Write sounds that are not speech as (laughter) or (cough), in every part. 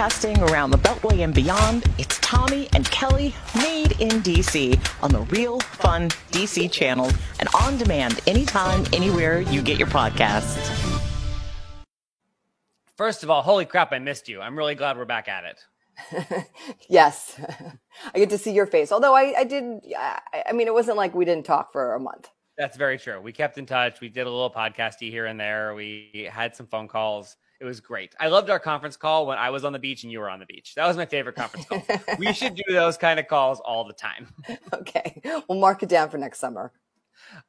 Broadcasting around the Beltway and beyond, it's Tommy and Kelly made in DC on the Real Fun DC channel and on demand anytime, anywhere you get your podcasts. First of all, holy crap, I missed you. I'm really glad we're back at it. (laughs) yes, (laughs) I get to see your face. Although I, I did, I, I mean, it wasn't like we didn't talk for a month. That's very true. We kept in touch. We did a little podcasty here and there. We had some phone calls. It was great. I loved our conference call when I was on the beach and you were on the beach. That was my favorite conference call. we (laughs) should do those kind of calls all the time. (laughs) Okay. We'll mark it down for next summer.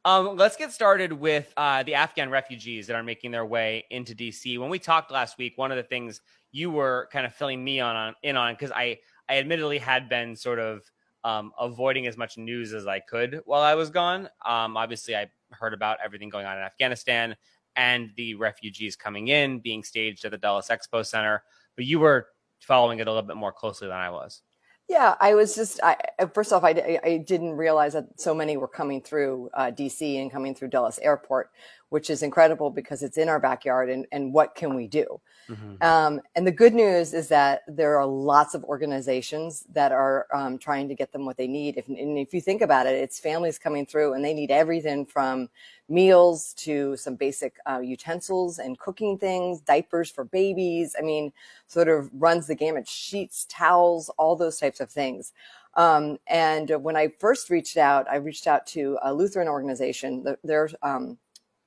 Um, let's get started with uh, the Afghan refugees that are making their way into DC. When we talked last week, one of the things you were kind of filling me on, on in on because I I admittedly had been sort of um, avoiding as much news as I could while I was gone. Um, obviously, I heard about everything going on in Afghanistan and the refugees coming in being staged at the Dulles Expo Center. But you were following it a little bit more closely than I was. Yeah, I was just, I, first off, I, I didn't realize that so many were coming through uh, DC and coming through Dulles Airport, which is incredible because it's in our backyard and, and what can we do? Mm-hmm. Um, and the good news is that there are lots of organizations that are um, trying to get them what they need. If, and if you think about it, it's families coming through and they need everything from meals to some basic uh, utensils and cooking things, diapers for babies. I mean, sort of runs the gamut, sheets, towels, all those types of things. Um, and when I first reached out, I reached out to a Lutheran organization. They're um,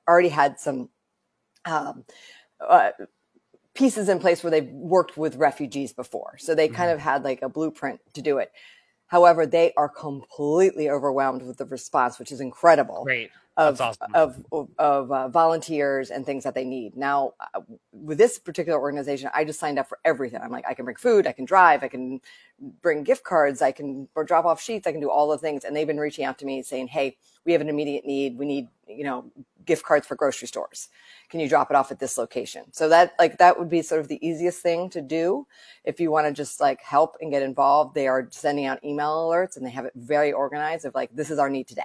already had some um, uh, pieces in place where they've worked with refugees before. So they kind mm-hmm. of had like a blueprint to do it. However, they are completely overwhelmed with the response, which is incredible. Great. Of, awesome. of, of, of uh, volunteers and things that they need. Now, uh, with this particular organization, I just signed up for everything. I'm like, I can bring food, I can drive, I can bring gift cards, I can or drop off sheets, I can do all the things. And they've been reaching out to me saying, Hey, we have an immediate need. We need, you know, gift cards for grocery stores. Can you drop it off at this location? So that like that would be sort of the easiest thing to do. If you want to just like help and get involved they are sending out email alerts and they have it very organized of like this is our need today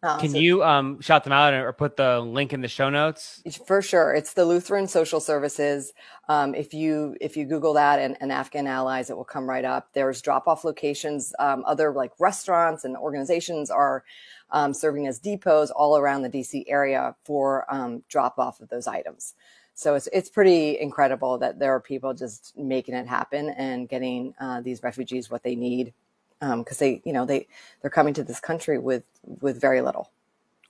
uh, Can so, you um, shout them out or put the link in the show notes? For sure, it's the Lutheran Social Services. Um, if you if you Google that and, and, Afghan Allies, it will come right up. There's drop off locations. Um, other like restaurants and organizations are um, serving as depots all around the DC area for um, drop off of those items. So it's it's pretty incredible that there are people just making it happen and getting uh, these refugees what they need because um, they you know they they're coming to this country with with very little.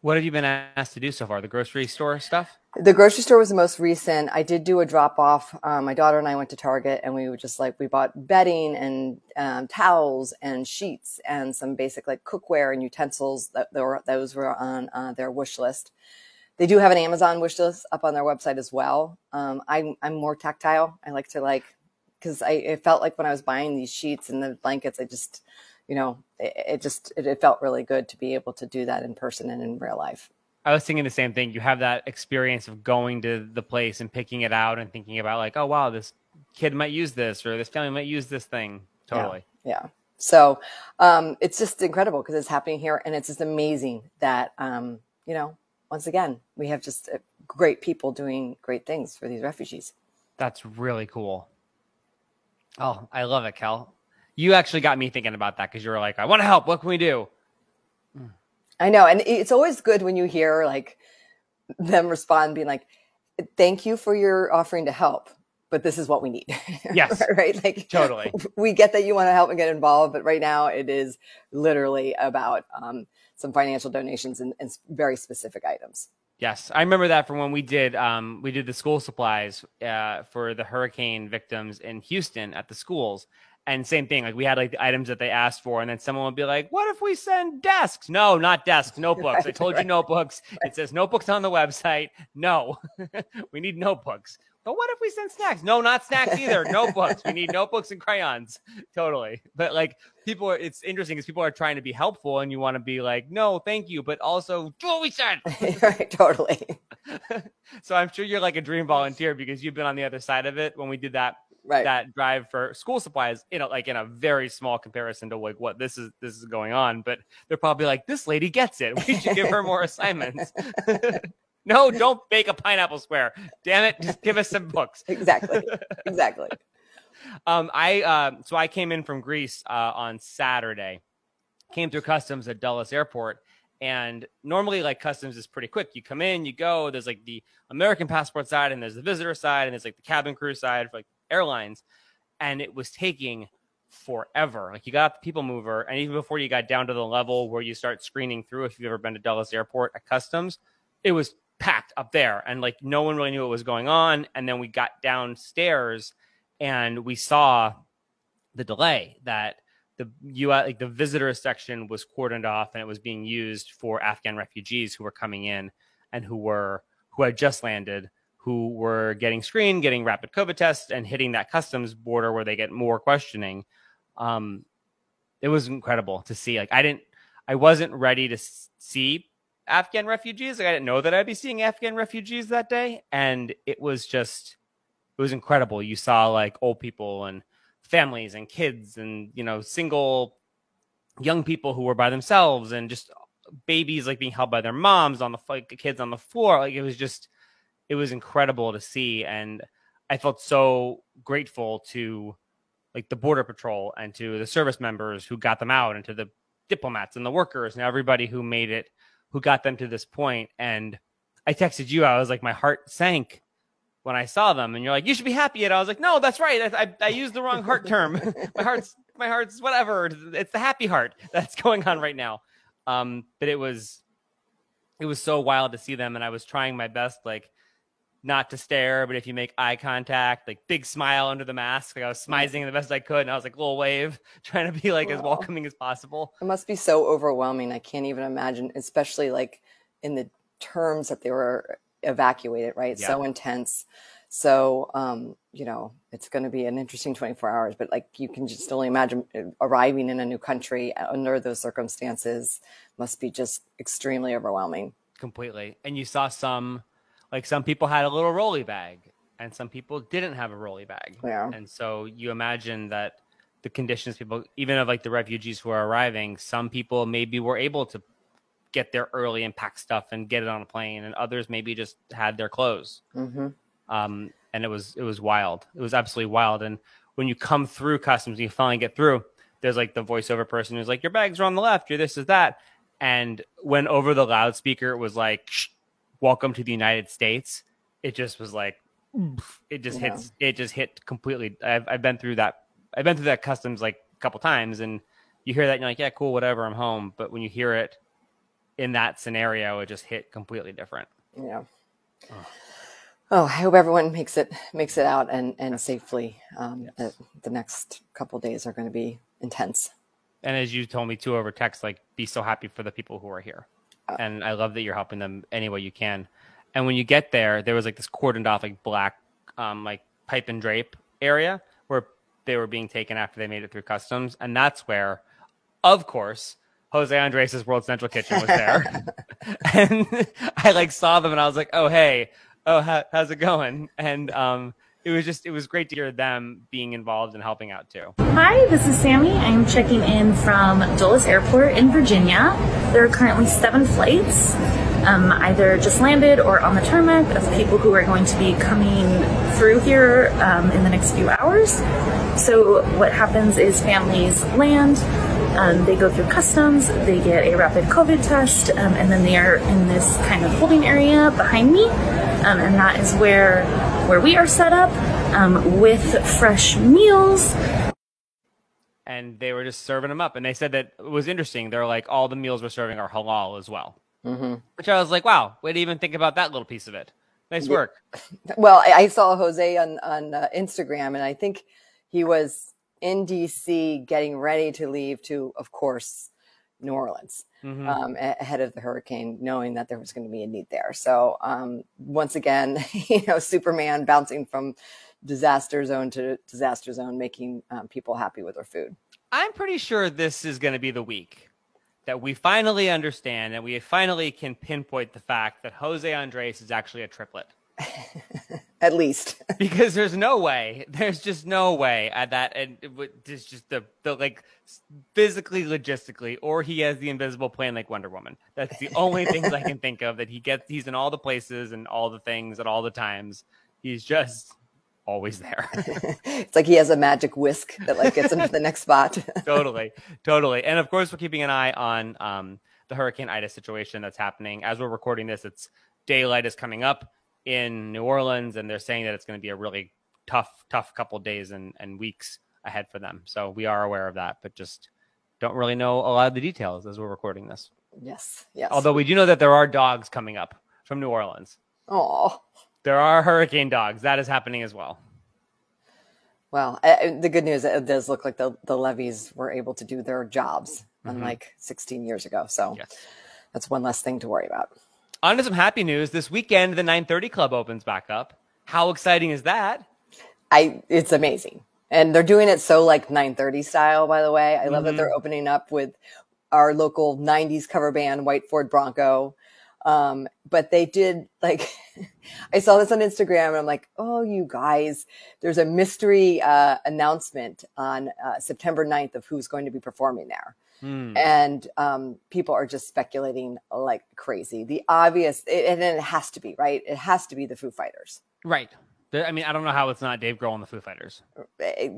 What have you been asked to do so far? The grocery store stuff? The grocery store was the most recent. I did do a drop off. Um, my daughter and I went to Target and we were just like, we bought bedding and um, towels and sheets and some basic like cookware and utensils that, were, those were on uh, their wish list. They do have an Amazon wish list up on their website as well. Um, I'm, I'm more tactile. I like to like, cause I, it felt like when I was buying these sheets and the blankets, I just, you know, it, it just it, it felt really good to be able to do that in person and in real life. I was thinking the same thing. You have that experience of going to the place and picking it out and thinking about like, oh wow, this kid might use this or this family might use this thing. Totally. Yeah. yeah. So um, it's just incredible because it's happening here, and it's just amazing that um, you know, once again, we have just uh, great people doing great things for these refugees. That's really cool. Oh, I love it, Kel you actually got me thinking about that because you were like, I want to help. What can we do? I know. And it's always good when you hear like them respond being like, thank you for your offering to help, but this is what we need. (laughs) Yes. (laughs) right. Like totally. (laughs) We get that you want to help and get involved, but right now it is literally about um, some financial donations and, and, very specific items. Yes, I remember that from when we did um, we did the school supplies uh, for the hurricane victims in Houston at the schools, and same thing, like we had like the items that they asked for, and then someone would be like, "What if we send desks?" No, not desks, (laughs) notebooks. I told you notebooks. It says notebooks on the website. No, (laughs) we need notebooks. But what if we send snacks? No, not snacks either. (laughs) notebooks. We need notebooks and crayons. Totally. But like people are, it's interesting because people are trying to be helpful, and you want to be like, "No, thank you," but also do what we said. right. Totally. so I'm sure you're like a dream volunteer because you've been on the other side of it when we did that right. that drive for school supplies in a, like in a very small comparison to like what this is this is going on but they're probably like this lady gets it we should give her more (laughs) assignments (laughs) no don't bake a pineapple square damn it just give us some books exactly (laughs) exactly um, I uh, so I came in from Greece uh, on Saturday, came through customs at Dulles Airport, and normally like customs is pretty quick. You come in, you go. There's like the American passport side, and there's the visitor side, and there's like the cabin crew side for like airlines, and it was taking forever. Like you got the people mover, and even before you got down to the level where you start screening through, if you've ever been to Dulles Airport at customs, it was packed up there, and like no one really knew what was going on. And then we got downstairs, and we saw the delay that the U like the visitor section was cordoned off, and it was being used for Afghan refugees who were coming in and who were who had just landed who were getting screened, getting rapid COVID tests, and hitting that customs border where they get more questioning. Um, it was incredible to see. Like I didn't, I wasn't ready to see Afghan refugees. Like I didn't know that I'd be seeing Afghan refugees that day, and it was just, it was incredible. You saw like old people and families and kids, and you know, single young people who were by themselves, and just babies like being held by their moms on the like kids on the floor. Like it was just it was incredible to see and i felt so grateful to like the border patrol and to the service members who got them out and to the diplomats and the workers and everybody who made it who got them to this point and i texted you i was like my heart sank when i saw them and you're like you should be happy and i was like no that's right i, I, I used the wrong heart term. (laughs) My heart's my heart's whatever it's the happy heart that's going on right now. Um but it was it was so wild to see them and i was trying my best like not to stare, but if you make eye contact, like big smile under the mask. Like I was smizing the best I could, and I was like little wave, (laughs) trying to be like as welcoming as possible. It must be so overwhelming. I can't even imagine, especially like in the terms that they were evacuated, right? Yeah. So intense. So, um, you know, it's going to be an interesting 24 hours, but like you can just only imagine uh, arriving in a new country under those circumstances must be just extremely overwhelming. Completely. And you saw some like some people had a little rolly bag and some people didn't have a rolly bag. Yeah. And so you imagine that the conditions people even of like the refugees who are arriving, some people maybe were able to get there early and pack stuff and get it on a plane and others maybe just had their clothes. Mm-hmm. Um, and it was it was wild. It was absolutely wild. And when you come through customs, you finally get through. There's like the voiceover person who's like, "Your bags are on the left. Your this is that." And when over the loudspeaker, it was like, welcome to the United States, it just was like it just yeah. hits it just hit completely. I've I've been through that I've been through that customs like a couple times and you hear that and you're like, yeah, cool, whatever, I'm home. But when you hear it in that scenario, it just hit completely different. Yeah. Oh. oh I hope everyone makes it makes it out and and safely. Um, yes. the, the next couple days are going to be intense. And as you told me too over text, like be so happy for the people who are here and I love that you're helping them any way you can. And when you get there, there was like this cordoned off like black um, like pipe and drape area where they were being taken after they made it through customs, and that's where, of course, Jose Andres' World Central Kitchen was there, (laughs) (laughs) and I like saw them and I was like, oh hey, oh how, how's it going? And um, it was just it was great to hear them being involved and helping out too. Hi, this is Sammy. I'm checking in from Dulles Airport in Virginia. There are currently seven flights, um, either just landed or on the tarmac, of people who are going to be coming through here um, in the next few hours. So what happens is families land. Um, they go through customs, they get a rapid COVID test, um, and then they are in this kind of holding area behind me, um, and that is where where we are set up um, with fresh meals. And they were just serving them up. And they said that it was interesting. They're like, all the meals we're serving are halal as well. Mm-hmm. Which I was like, wow, way to even think about that little piece of it. Nice work. (laughs) Well, I saw Jose on, on uh, Instagram, and I think he was in DC getting ready to leave to, of course, New Orleans mm-hmm. um, ahead of the hurricane, knowing that there was going to be a need there. So um, once again, (laughs) you know, Superman bouncing from disaster zone to disaster zone, making um, people happy with their food. I'm pretty sure this is going to be the week that we finally understand and we finally can pinpoint the fact that Jose Andres is actually a triplet. (laughs) at least (laughs) because there's no way there's just no way at that and it's just the, the like physically logistically or he has the invisible plane like wonder woman that's the only things i can think of that he gets he's in all the places and all the things at all the times he's just always there. (laughs) it's like he has a magic whisk that like gets him to the next spot. (laughs) totally, totally. And of course, we're keeping an eye on um, the Hurricane Ida situation that's happening as we're recording this. It's daylight is coming up in New Orleans, and they're saying that it's going to be a really tough, tough couple days and, and weeks ahead for them. So we are aware of that, but just don't really know a lot of the details as we're recording this. Yes, yes. Although we do know that there are dogs coming up from New Orleans. Oh, there are hurricane dogs. That is happening as well. Well, uh, the good news it does look like the the levees were able to do their jobs, mm-hmm. unlike 16 years ago. So yes. that's one less thing to worry about. On to some happy news. This weekend, the 930 Club opens back up. How exciting is that? I it's amazing. And they're doing it so like 930 style, by the way. I love mm-hmm. that they're opening up with our local 90s cover band, White Ford Bronco. Um, but they did like, (laughs) I saw this on Instagram and I'm like, oh, you guys, there's a mystery uh, announcement on uh, September 9th of who's going to be performing there. Hmm. And um, people are just speculating like crazy. The obvious, it, and it has to be, right? It has to be the Foo Fighters. Right. I mean, I don't know how it's not Dave Grohl and the Foo Fighters. I,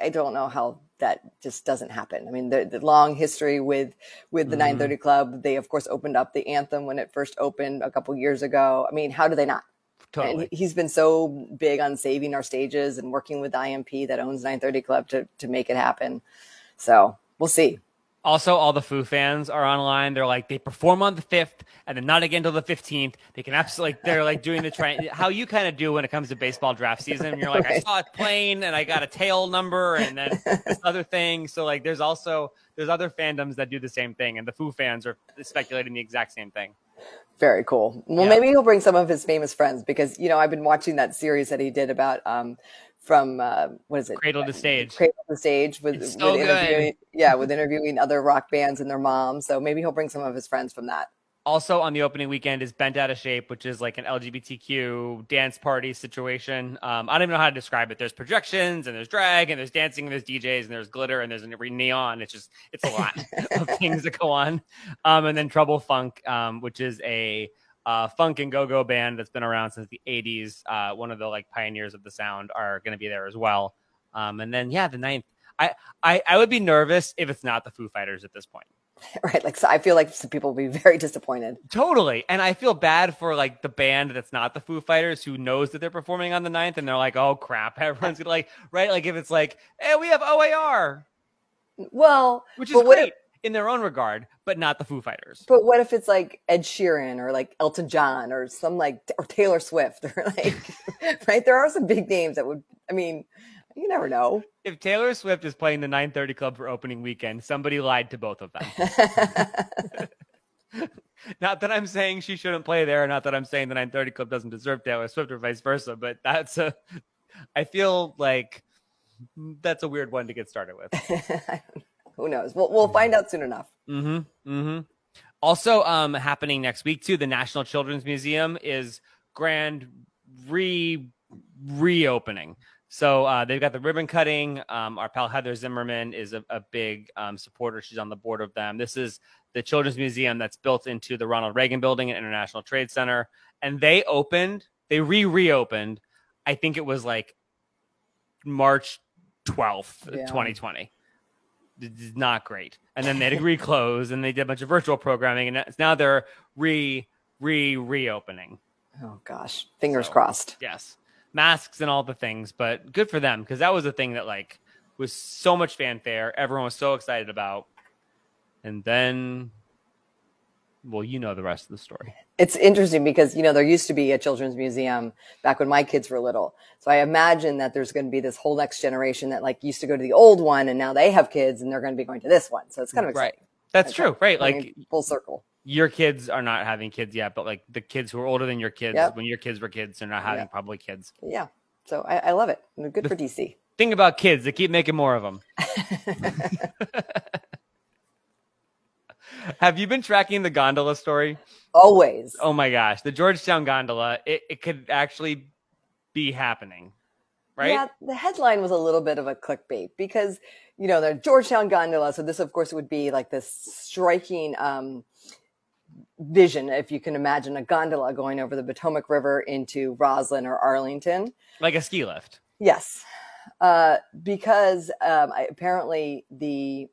I don't know how that just doesn't happen. I mean, the, the long history with with the mm-hmm. 930 Club. They of course opened up the anthem when it first opened a couple years ago. I mean, how do they not? Totally. And he's been so big on saving our stages and working with IMP that owns 930 Club to to make it happen. So we'll see. Also, all the Foo fans are online. They're like, they perform on the fifth, and then not again until the fifteenth. They can absolutely, they're like doing the train. How you kind of do when it comes to baseball draft season. You're like, I saw it playing, and I got a tail number, and then this other thing. So like, there's also there's other fandoms that do the same thing, and the Foo fans are speculating the exact same thing. Very cool. Well, yeah. maybe he'll bring some of his famous friends because you know I've been watching that series that he did about um, from uh, what is it? Cradle to Stage. Cradle to Stage with, so interviewing, yeah, with interviewing other rock bands and their moms. So maybe he'll bring some of his friends from that. Also on the opening weekend is Bent Out of Shape, which is like an LGBTQ dance party situation. Um, I don't even know how to describe it. There's projections and there's drag and there's dancing and there's DJs and there's glitter and there's neon. It's just it's a lot (laughs) of things that go on. Um, and then Trouble Funk, um, which is a uh, funk and go-go band that's been around since the 80s uh, one of the like pioneers of the sound are going to be there as well. Um, and then yeah the ninth. I, I i would be nervous if it's not the foo fighters at this point. (laughs) Right like so i feel like some people will be very disappointed. Totally. And i feel bad for like the band that's not the foo fighters who knows that they're performing on the ninth and they're like oh crap (laughs) everyone's gonna like right? Like if it's like hey we have oar well which is great in their own regard, but not the Foo Fighters. But what if it's like Ed Sheeran or like Elton John or some like or Taylor Swift or (laughs) like (laughs) right? There are some big names that would. I mean, you never know. If Taylor Swift is playing the 930 Club for opening weekend, somebody lied to both of them. (laughs) not that I'm saying she shouldn't play there, not that I'm saying the 930 Club doesn't deserve Taylor Swift or vice versa, but that's a. I feel like mm, that's a weird one to get started with. Who knows? We'll we'll find out soon enough. Mm-hmm. Mm-hmm. Also, um, happening next week too. The National Children's Museum is grand re reopening. So uh, they've got the ribbon cutting. Um, our pal Heather Zimmerman is a, a big um, supporter. She's on the board of them. This is the Children's Museum that's built into the Ronald Reagan Building at International Trade Center, and they opened. They re reopened. I think it was like March twelfth, twenty twenty not great. And then they had to reclose and they did a bunch of virtual programming and now they're re re reopening. Oh gosh, fingers so, crossed. Yes, masks and all the things, but good for them because that was a thing that like was so much fanfare. Everyone was so excited about, and then well, you know the rest of the story. It's interesting because, you know, there used to be a children's museum back when my kids were little. So I imagine that there's going to be this whole next generation that like used to go to the old one and now they have kids and they're going to be going to this one. So it's kind of exciting. Right. That's true. Right. Like full circle. Your kids are not having kids yet, but like the kids who are older than your kids, yep. when your kids were kids, they're not having yep. probably kids. Yeah. So I, I love it. Good for DC. Thing about kids, they keep making more of them. (laughs) (laughs) Have you been tracking the gondola story? Always. Oh my gosh, the Georgetown gondola. It, it could actually be happening, right? Yeah, the headline was a little bit of a clickbait because you know the Georgetown gondola. So this, of course, would be like this striking um, vision, if you can imagine a gondola going over the Potomac River into Rosslyn or Arlington, like a ski lift. Yes, uh, because um, I, apparently the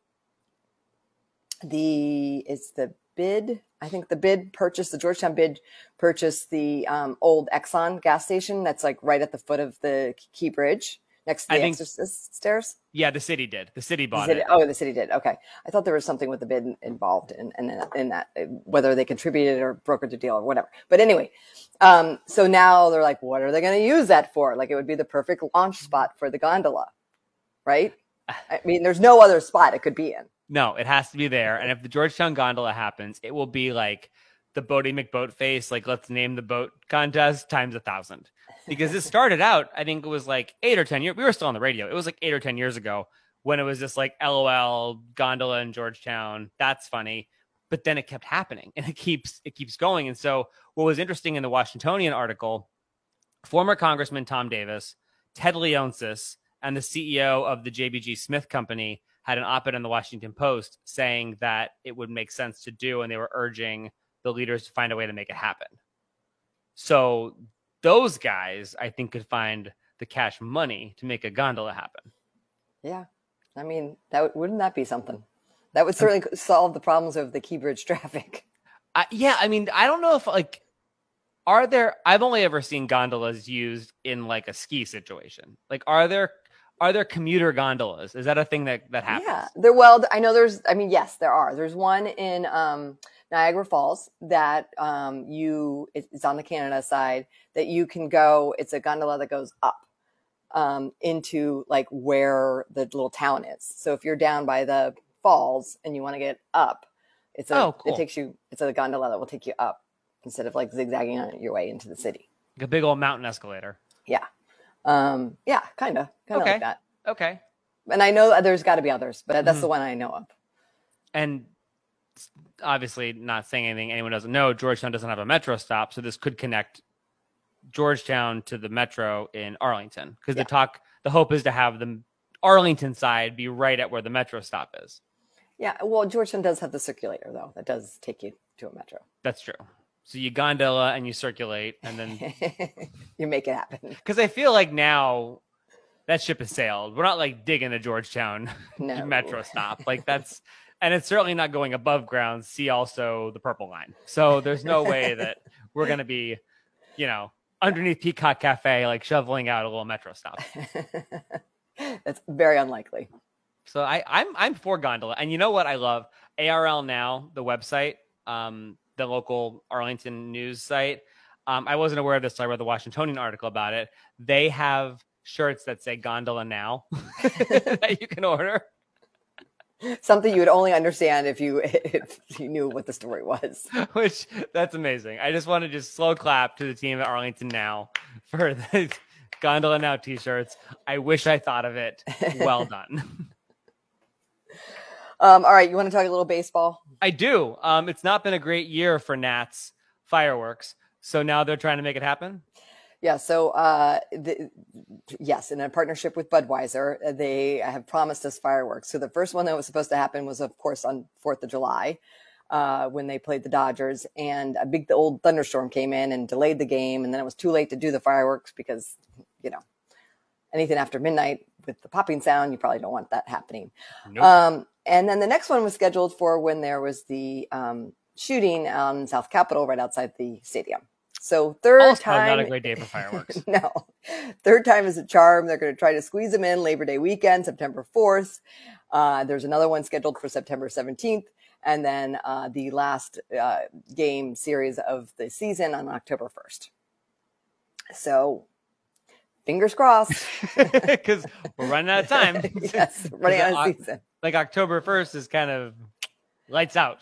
the it's the bid. I think the bid purchased the Georgetown bid purchased the um, old Exxon gas station that's like right at the foot of the Key Bridge next to the Exorcist stairs. Yeah, the city did. The city The bought city- it. oh, the city did. Okay, I thought there was something with the bid involved in, in, in that, whether they contributed or brokered the deal or whatever. But anyway, um, so now they're like, what are they going to use that for? Like, it would be the perfect launch spot for the gondola, right? (sighs) I mean, there's no other spot it could be in. No, it has to be there. And if the Georgetown gondola happens, it will be like the Boaty McBoatface, like let's name the boat contest times a thousand. Because it started out, I think it was like eight or ten years. We were still on the radio. It was like eight or ten years ago when it was just like LOL gondola in Georgetown. That's funny. But then it kept happening (laughs) and it keeps it keeps going. And so what was interesting in the Washingtonian article, former Congressman Tom Davis, Ted Leonsis, and the CEO of the JBG Smith Company had an op ed in the Washington Post saying that it would make sense to do, and they were urging the leaders to find a way to make it happen. So those guys, I think, could find the cash money to make a gondola happen. Yeah, I mean, that would- wouldn't that be something? That would certainly solve the problems of the Key Bridge (laughs) traffic. I, yeah, I mean, I don't know if like, are there? I've only ever seen gondolas used in like a ski situation. Like, are there? Are there commuter gondolas? Is that a thing that that happens? Yeah, there. Well, I know there's. I mean, yes, there are. There's one in um, Niagara Falls that um, you. It's on the Canada side that you can go. It's a gondola that goes up um, into like where the little town is. So if you're down by the falls and you want to get up, it's a. Oh, cool. It takes you. It's a gondola that will take you up instead of like zigzagging on your way into the city. Like a big old mountain escalator. Yeah. Um, yeah, kind of, kind of Okay. like that. Okay. And I know there's got to be others, but that's Mhm. the one I know of. and obviously not saying anything anyone doesn't know georgetown doesn't have a metro stop so this could connect georgetown to the metro in arlington because Yeah. the talk the hope is to have the arlington side be right at where the metro stop is Yeah, well, Georgetown does have the circulator though. That does take you to a metro. that's true so you gondola and you circulate and then (laughs) you make it happen. because i feel like now that ship has sailed. We're not like digging a georgetown (laughs) No. metro (laughs) stop. Like that's and it's certainly not going above ground. See also the purple line. So there's no way that we're going to be you know underneath peacock cafe like shoveling out a little metro stop. That's very unlikely. so i i'm i'm for gondola. And you know what i love? ARLnow the website um the local arlington news site um i wasn't aware of this so i read the washingtonian article about it they have shirts that say gondola now (laughs) that you can order Something you would only understand if you if you knew what the story was. (laughs) which that's amazing. I just want to just slow clap to the team at Arlington now for (laughs) the gondola now t-shirts. I wish I thought of it. Well done. Um, all right, you want to talk a little baseball? I do. Um, it's not been a great year for Nats fireworks, so now they're trying to make it happen. Yeah. So, uh, the, yes, in a partnership with Budweiser, uh, they have promised us fireworks. So the first one that was supposed to happen was, of course, on Fourth of July. Uh, when they played the Dodgers, and a big old thunderstorm came in and delayed the game, and then it was too late to do the fireworks because, you know, anything after midnight with the popping sound, you probably don't want that happening. Nope. Um, and then the next one was scheduled for when there was the um, shooting on South Capitol right outside the stadium. So third also, time, not a great day for (laughs) fireworks. no, third time is a charm. They're going to try to squeeze them in Labor Day weekend, September 4th. Uh, there's another one scheduled for September 17th. And then uh, the last uh, game series of the season on October 1st. So fingers crossed. (laughs) Because we're running out of time. (laughs) yes, running out of season. Like October 1st is kind of lights out.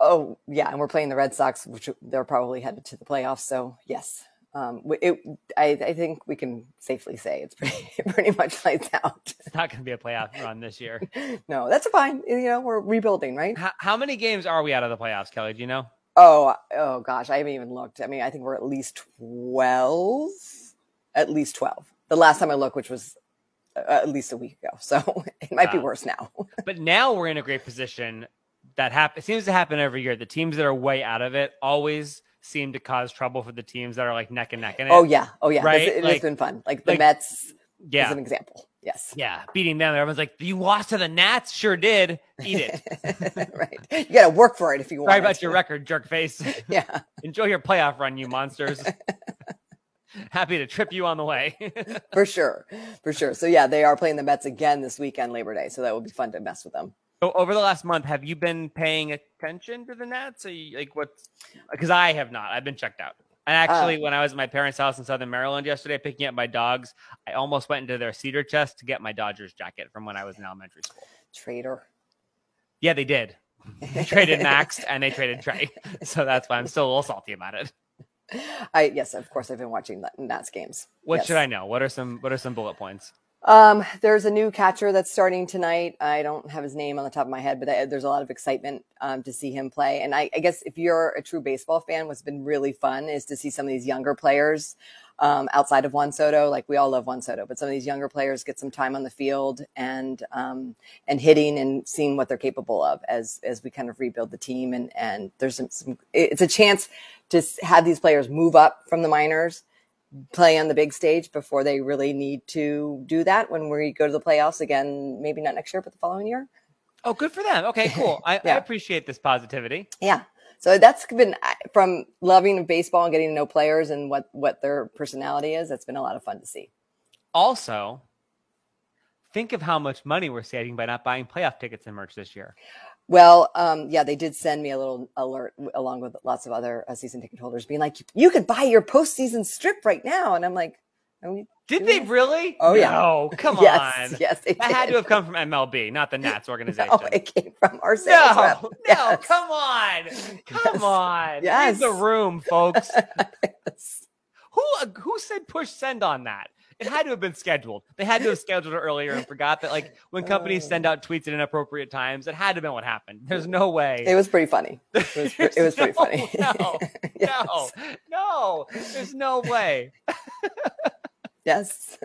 Oh, yeah. And we're playing the Red Sox, which they're probably headed to the playoffs. So, yes. Um, it, I, I think we can safely say it's pretty, (laughs) pretty much lights out. It's not going to be a playoff run this year. (laughs) no, that's fine. You know, we're rebuilding, right? How, how many games are we out of the playoffs, Kelly? Do you know? Oh, oh gosh, I haven't even looked. I mean, I think we're at least twelve. At least twelve. The last time I looked, which was at least a week ago, so (laughs) it might be worse now. (laughs) But now we're in a great position that hap- it seems to happen every year. The teams that are way out of it always seem to cause trouble for the teams that are like neck and neck in it. oh yeah, oh yeah, Right? This- it Like- has been fun. Like the like- Mets, Yeah. as an example. Yes. Yeah, beating them. Everyone's like, "You lost to the Nats." Sure did. Eat it. (laughs) right. You got to work for it if you want. Sorry about your record, jerk face. Yeah. Enjoy your playoff run, you monsters. (laughs) Happy to trip you on the way. (laughs) for sure. For sure. So yeah, they are playing the Mets again this weekend, Labor Day. So that will be fun to mess with them. so over the last month, have you been paying attention to the Nats? Are you, like what's? Because I have not. I've been checked out. And ah. actually, when I was at my parents' house in Southern Maryland yesterday, picking up my dogs, I almost went into their cedar chest to get my Dodgers jacket from when I was in elementary school. Traitor. Yeah, they did. (laughs) They traded Max and they traded Trea, so that's why I'm still a little salty about it. (laughs) I yes, of course I've been watching Nats games. What Yes. should I know? What are some What are some bullet points? Um, there's a new catcher that's starting tonight. I don't have his name on the top of my head, but th- there's a lot of excitement um, to see him play. And I, I guess if you're a true baseball fan, what's been really fun is to see some of these younger players um, outside of Juan Soto. Like we all love Juan Soto, but some of these younger players get some time on the field and um, and hitting and seeing what they're capable of as as we kind of rebuild the team. And and there's some, some it's a chance to have these players move up from the minors play on the big stage before they really need to do that when we go to the playoffs again, maybe not next year, but the following year. Oh, good for them. Okay, cool. (laughs) I, I appreciate this positivity. Yeah. So that's been from loving baseball and getting to know players and what, what their personality is. That's been a lot of fun to see. Also, think of how much money we're saving by not buying playoff tickets and merch this year. Well, um, yeah, they did send me a little alert along with lots of other uh, season ticket holders being like, you could buy your postseason strip right now. And I'm like, are we Did they that? really? Oh, yeah. No, (laughs) come yes, on. Yes, they That had to have come from MLB, not the Nats (laughs) organization. No, it came from our sales No, rep. no, (laughs) Yes. come on, come Yes. on. Yes. Read the room, folks. Yes. who uh, who said push send on that? It had to have been scheduled. They had to have scheduled it earlier and forgot that, like, when companies oh. send out tweets at inappropriate times, it had to have been what happened. There's no way. It was pretty funny. (laughs) It was, pre- it was pretty funny. (laughs) No, Yes. no, no. There's no way. (laughs) Yes.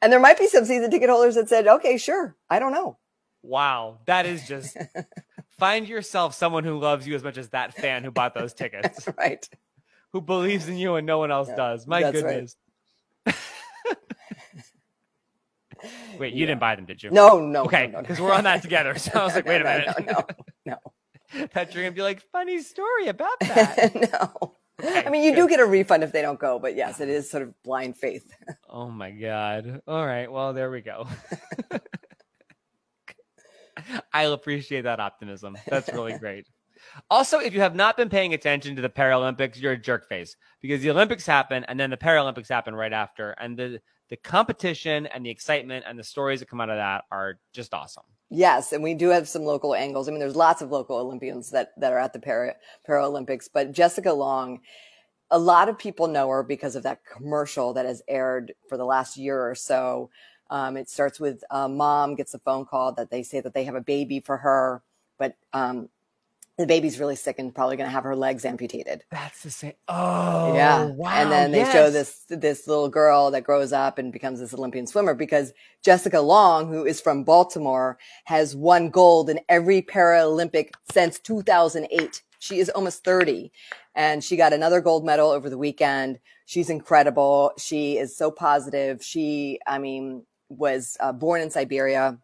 And there might be some season ticket holders that said, okay, sure. I don't know. Wow, that is just. Find yourself someone who loves you as much as that fan who bought those tickets, right. who believes in you and no one else Yeah, does. My that's right. (laughs) Wait, you Yeah. didn't buy them, did you? No, no. Okay, no, no, no. because we're on that together. So I was like, wait a (laughs) minute. No, no, (laughs) that you're gonna be like, funny story about that. no. no. Okay, I mean, you do get a refund if they don't go, but yes, it is sort of blind faith. oh my god. All right. Well, there we go. I'll appreciate that optimism. That's really great. Also, if you have not been paying attention to the Paralympics, you're a jerk face because the Olympics happen and then the Paralympics happen right after, and the the competition and the excitement and the stories that come out of that are just awesome. Yes, and we do have some local angles. I mean, there's lots of local Olympians that, that are at the Para, Paralympics, but Jessica Long, a lot of people know her because of that commercial that has aired for the last year or so. Um, it starts with uh, mom gets a phone call that they say that they have a baby for her, but um, the baby's really sick and probably going to have her legs amputated. That's the same. Oh, yeah. Wow. and then they show this this little girl that grows up and becomes this Olympian swimmer because Jessica Long, who is from Baltimore, has won gold in every Paralympic since 2008. She is almost 30 and she got another gold medal over the weekend. She's incredible. She is so positive. She, I mean, was uh, born in Siberia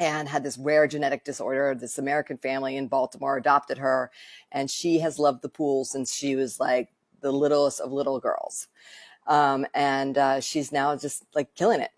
and had this rare genetic disorder. This American family in Baltimore adopted her, and she has loved the pool since she was like the littlest of little girls. Um, and uh, she's now just like killing it.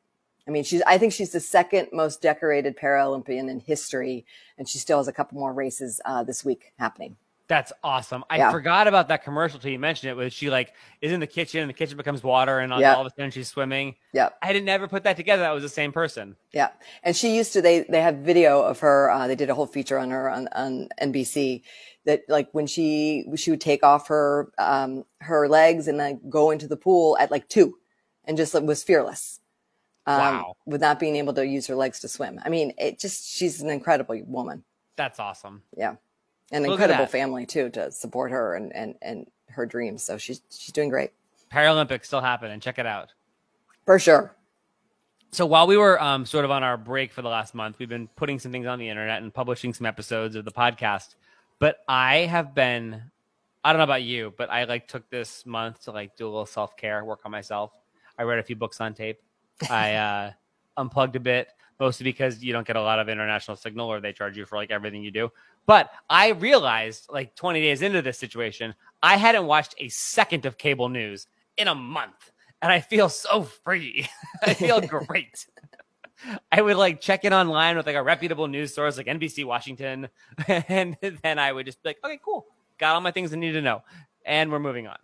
I mean, she's. I think she's the second most decorated Paralympian in history, and she still has a couple more races uh, this week happening. That's awesome. I Yeah. forgot about that commercial till you mentioned it. Was she like is in the kitchen and the kitchen becomes water and all of a sudden she's swimming? Yeah, I didn't ever put that together. That was the same person. Yeah, and she used to. They they have video of her. Uh, they did a whole feature on her on, on NBC. That like when she she would take off her um her legs and like go into the pool at like two, and just like, was fearless. Um, Wow. With not being able to use her legs to swim. I mean, it just she's an incredible woman. That's awesome. Yeah, an Look incredible family too to support her and and and her dreams. So she's she's doing great Paralympics still happen and Check it out. for sure. So while we were um, sort of on our break for the last month, we've been putting some things on the internet and publishing some episodes of the podcast. But I have been, I don't know about you, but I like took this month to like do a little self care, work on myself. I read a few books on tape. I (laughs) uh, unplugged a bit, mostly because you don't get a lot of international signal or they charge you for like everything you do. But I realized like 20 days into this situation, I hadn't watched a second of cable news in a month. And I feel so free. (laughs) I feel (laughs) great. I would like check in online with like a reputable news source like NBC Washington. (laughs) And then I would just be like, okay, cool. Got all my things I need to know. And we're moving on.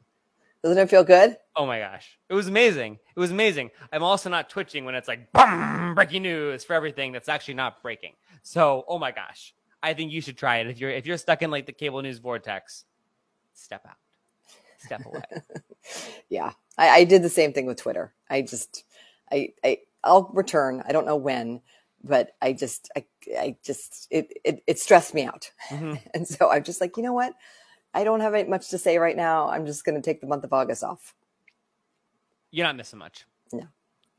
Doesn't it feel good? Oh my gosh. It was amazing. It was amazing. I'm also not twitching when it's like boom, breaking news for everything that's actually not breaking. So, oh my gosh. I think you should try it. If you're if you're stuck in like the cable news vortex, step out. Step away. (laughs) yeah. I, I did the same thing with Twitter. I just I, I I'll return. I don't know when, but I just I I just it it, it stressed me out. Mm-hmm. (laughs) and so I'm just like, you know what? I don't have much to say right now. I'm just going to take the month of August off. You're not missing much. No. no.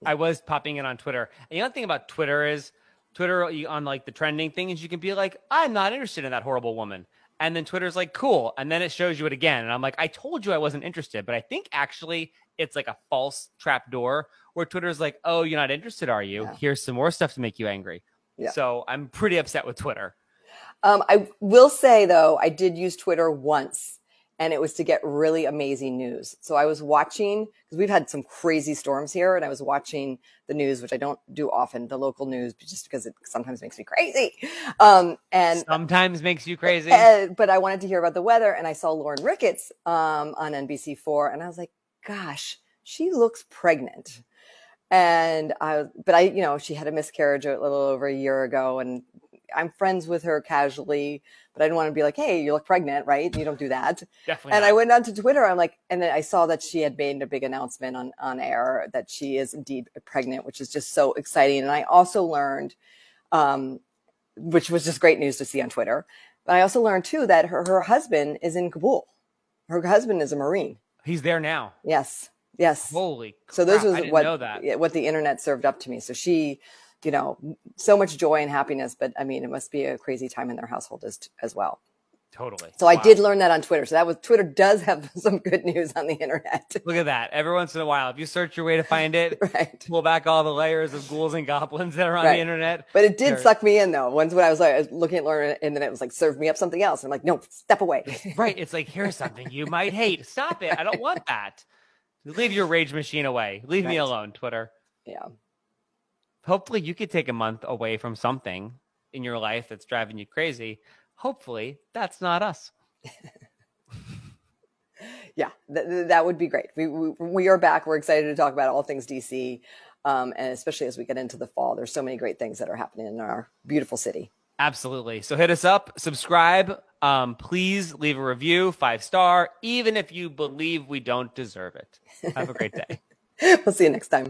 I was popping in on Twitter. And the other thing about Twitter is Twitter on like the trending thing is you can be like, I'm not interested in that horrible woman. And then Twitter's like, cool. And then it shows you it again. And I'm like, I told you I wasn't interested. But I think actually it's like a false trap door where Twitter's like, oh, you're not interested, are you? Yeah. Here's some more stuff to make you angry. Yeah. So I'm pretty upset with Twitter. Um, I will say though, I did use Twitter once and it was to get really amazing news. So I was watching because we've had some crazy storms here and I was watching the news, which I don't do often, the local news, just because it sometimes makes me crazy. Um, and sometimes makes you crazy, uh, but I wanted to hear about the weather and I saw Lauren Ricketts, um, on NBC four and I was like, gosh, she looks pregnant. And I, but I, you know, she had a miscarriage a little over a year ago and I'm friends with her casually, but I didn't want to be like, Hey, you look pregnant, right? You don't do that. Definitely. And not. I went onto Twitter. I'm like, and then I saw that she had made a big announcement on, on air that she is indeed pregnant, which is just so exciting. And I also learned, um, which was just great news to see on Twitter. But I also learned too that her, her husband is in Kabul. Her husband is a Marine. He's there now. Yes. Yes. Holy. Crap. So this was what what the internet served up to me. So she you know, so much joy and happiness. But I mean, it must be a crazy time in their household as, as well. Totally. So wow. I did learn that on Twitter. So that was Twitter does have (laughs) some good news on the internet. (laughs) Look at that. Every once in a while, if you search your way to find it, (laughs) right. pull back all the layers of ghouls and goblins that are on right. the internet. But it did They're... suck me in though. Once when I was like looking at Lauren and then it was like serve me up something else. I'm like, no, step away. right. It's like here's something you might hate. Stop it. I don't want that. Leave your rage machine away. Leave right. me alone, Twitter. Yeah hopefully you could take a month away from something in your life that's driving you crazy. Hopefully that's not us. (laughs) yeah, th- that would be great. We, we, we are back. We're excited to talk about all things DC. Um, and especially as we get into the fall, there's so many great things that are happening in our beautiful city. Absolutely. So hit us up, subscribe. Um, please leave a review, five star, even if you believe we don't deserve it. Have a great day. (laughs) we'll see you next time.